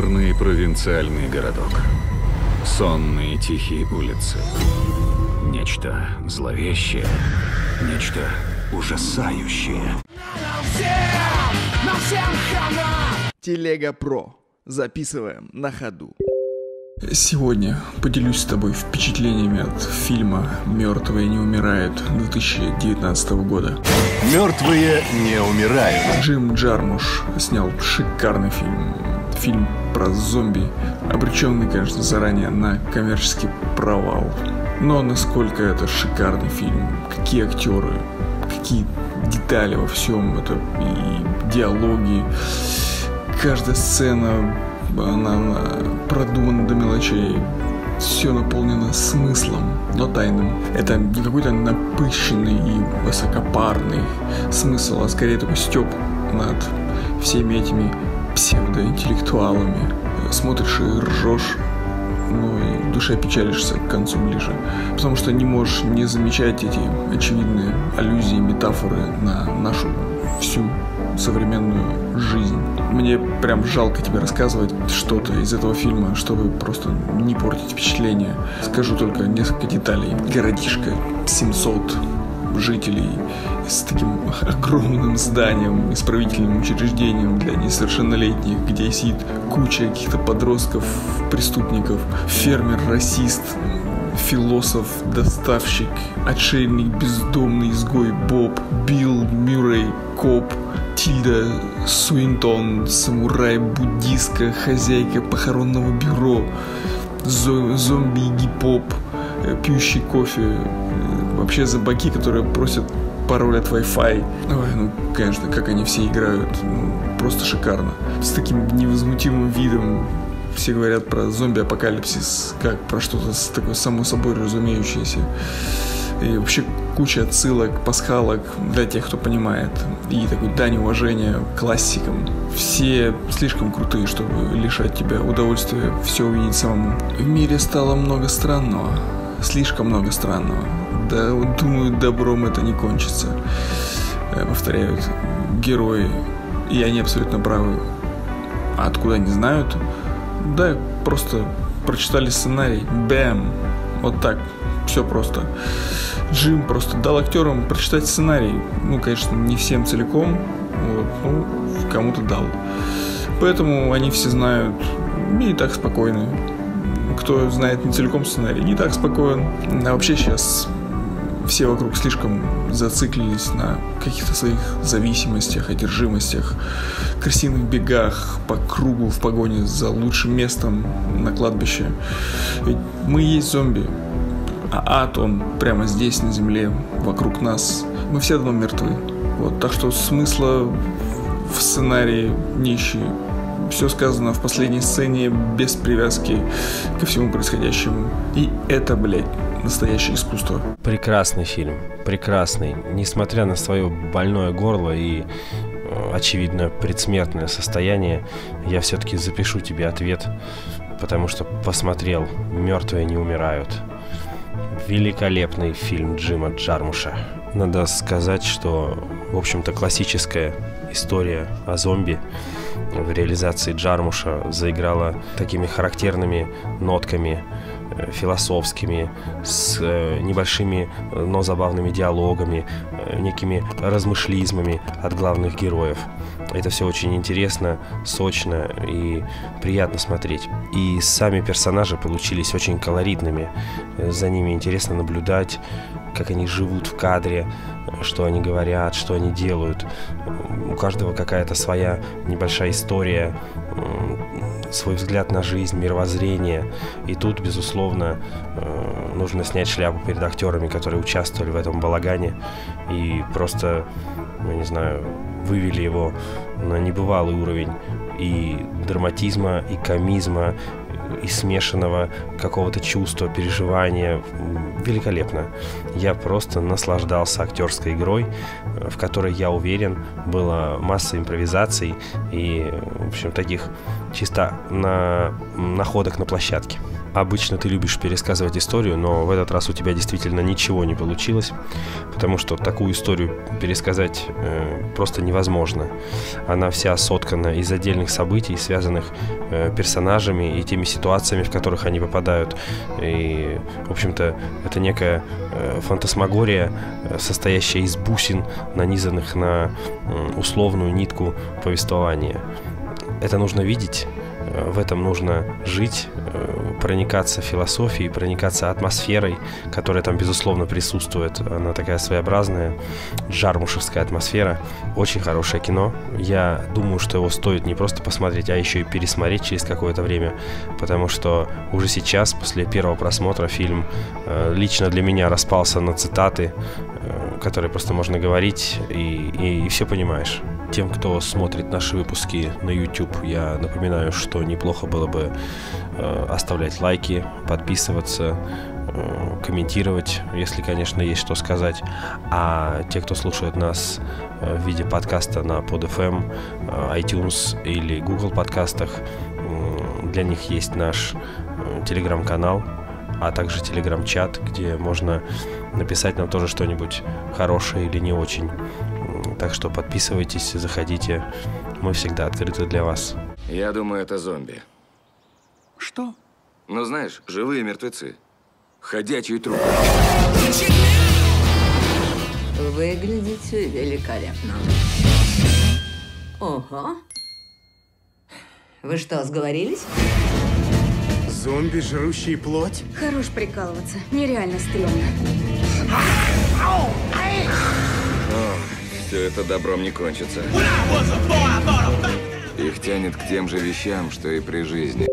Мирный провинциальный городок. Сонные тихие улицы. Нечто зловещее. Нечто ужасающее. Телега Про. Записываем на ходу. Сегодня поделюсь с тобой впечатлениями от фильма «Мертвые не умирают» 2019 года. Мертвые не умирают. Джим Джармуш снял шикарный фильм. Фильм про зомби, обреченный, конечно, заранее на коммерческий провал. Но насколько это шикарный фильм, какие актеры, какие детали во всем, это и диалоги, каждая сцена она, она продумана до мелочей. Все наполнено смыслом, но тайным. Это не какой-то напыщенный и высокопарный смысл, а скорее такой степ над всеми этими псевдоинтеллектуалами. Смотришь и ржешь, ну и душе печалишься к концу ближе. Потому что не можешь не замечать эти очевидные аллюзии, метафоры на нашу всю современную жизнь. Мне прям жалко тебе рассказывать что-то из этого фильма, чтобы просто не портить впечатление. Скажу только несколько деталей. Городишко, 700 жителей с таким огромным зданием, исправительным учреждением для несовершеннолетних, где сидит куча каких-то подростков, преступников, фермер-расист, философ, доставщик, отшельник, бездомный изгой Боб, Билл, Мюррей, коп, Тильда, Суинтон, самурай-буддистка, хозяйка похоронного бюро, зо- зомби-гип-поп, э, пьющий кофе, вообще забаки, которые просят пароль от Wi-Fi. Ой, ну, конечно, как они все играют, ну, просто шикарно. С таким невозмутимым видом все говорят про зомби-апокалипсис, как про что-то такое само собой разумеющееся. И вообще куча отсылок, пасхалок для тех, кто понимает. И такой дань уважения классикам. Все слишком крутые, чтобы лишать тебя удовольствия все увидеть самому. В мире стало много странного. Слишком много странного. Да, думаю, добром это не кончится. Э, повторяют герои. И они абсолютно правы. А откуда они знают? Да, просто прочитали сценарий. Бэм. Вот так. Все просто. Джим просто дал актерам прочитать сценарий. Ну, конечно, не всем целиком, вот, ну, кому-то дал. Поэтому они все знают, не так спокойны. Кто знает не целиком сценарий, не так спокоен. А вообще сейчас все вокруг слишком зациклились на каких-то своих зависимостях, одержимостях, крысиных бегах по кругу в погоне за лучшим местом на кладбище. Ведь мы есть зомби, а ад, он прямо здесь, на земле, вокруг нас. Мы все давно мертвы. Вот, так что смысла в сценарии нищий. Все сказано в последней сцене без привязки ко всему происходящему. И это, блядь, настоящее искусство. Прекрасный фильм, прекрасный. Несмотря на свое больное горло и э, очевидно предсмертное состояние, я все-таки запишу тебе ответ, потому что посмотрел «Мертвые не умирают». Великолепный фильм Джима Джармуша. Надо сказать, что, в общем-то, классическая история о зомби в реализации Джармуша заиграла такими характерными нотками э, философскими, с э, небольшими, но забавными диалогами, э, некими размышлизмами от главных героев. Это все очень интересно, сочно и приятно смотреть. И сами персонажи получились очень колоритными. За ними интересно наблюдать, как они живут в кадре, что они говорят, что они делают. У каждого какая-то своя небольшая история, свой взгляд на жизнь, мировоззрение. И тут, безусловно, нужно снять шляпу перед актерами, которые участвовали в этом балагане. И просто, я не знаю, вывели его на небывалый уровень и драматизма, и комизма, и смешанного какого-то чувства, переживания. Великолепно. Я просто наслаждался актерской игрой, в которой, я уверен, была масса импровизаций и, в общем, таких чисто на находок на площадке. Обычно ты любишь пересказывать историю, но в этот раз у тебя действительно ничего не получилось, потому что такую историю пересказать э, просто невозможно. Она вся соткана из отдельных событий, связанных э, персонажами и теми ситуациями, в которых они попадают. И, в общем-то, это некая э, фантасмагория, э, состоящая из бусин, нанизанных на э, условную нитку повествования. Это нужно видеть, э, в этом нужно жить, э, проникаться философией, проникаться атмосферой, которая там, безусловно, присутствует. Она такая своеобразная, жармушевская атмосфера. Очень хорошее кино. Я думаю, что его стоит не просто посмотреть, а еще и пересмотреть через какое-то время, потому что уже сейчас, после первого просмотра, фильм э, лично для меня распался на цитаты, которые просто можно говорить, и, и, и все понимаешь. Тем, кто смотрит наши выпуски на YouTube, я напоминаю, что неплохо было бы э, оставлять лайки, подписываться, э, комментировать, если, конечно, есть что сказать. А те, кто слушает нас э, в виде подкаста на PodFM, э, iTunes или Google подкастах, э, для них есть наш э, телеграм-канал, а также телеграм-чат, где можно написать нам тоже что-нибудь хорошее или не очень. Так что подписывайтесь, заходите. Мы всегда открыты для вас. Я думаю, это зомби. Что? Ну, знаешь, живые мертвецы. Ходячие трупы. Выглядите великолепно. Ого. Вы что, сговорились? Зомби, жрущие плоть? Хорош прикалываться. Нереально стрёмно. Все это добром не кончится. Их тянет к тем же вещам, что и при жизни.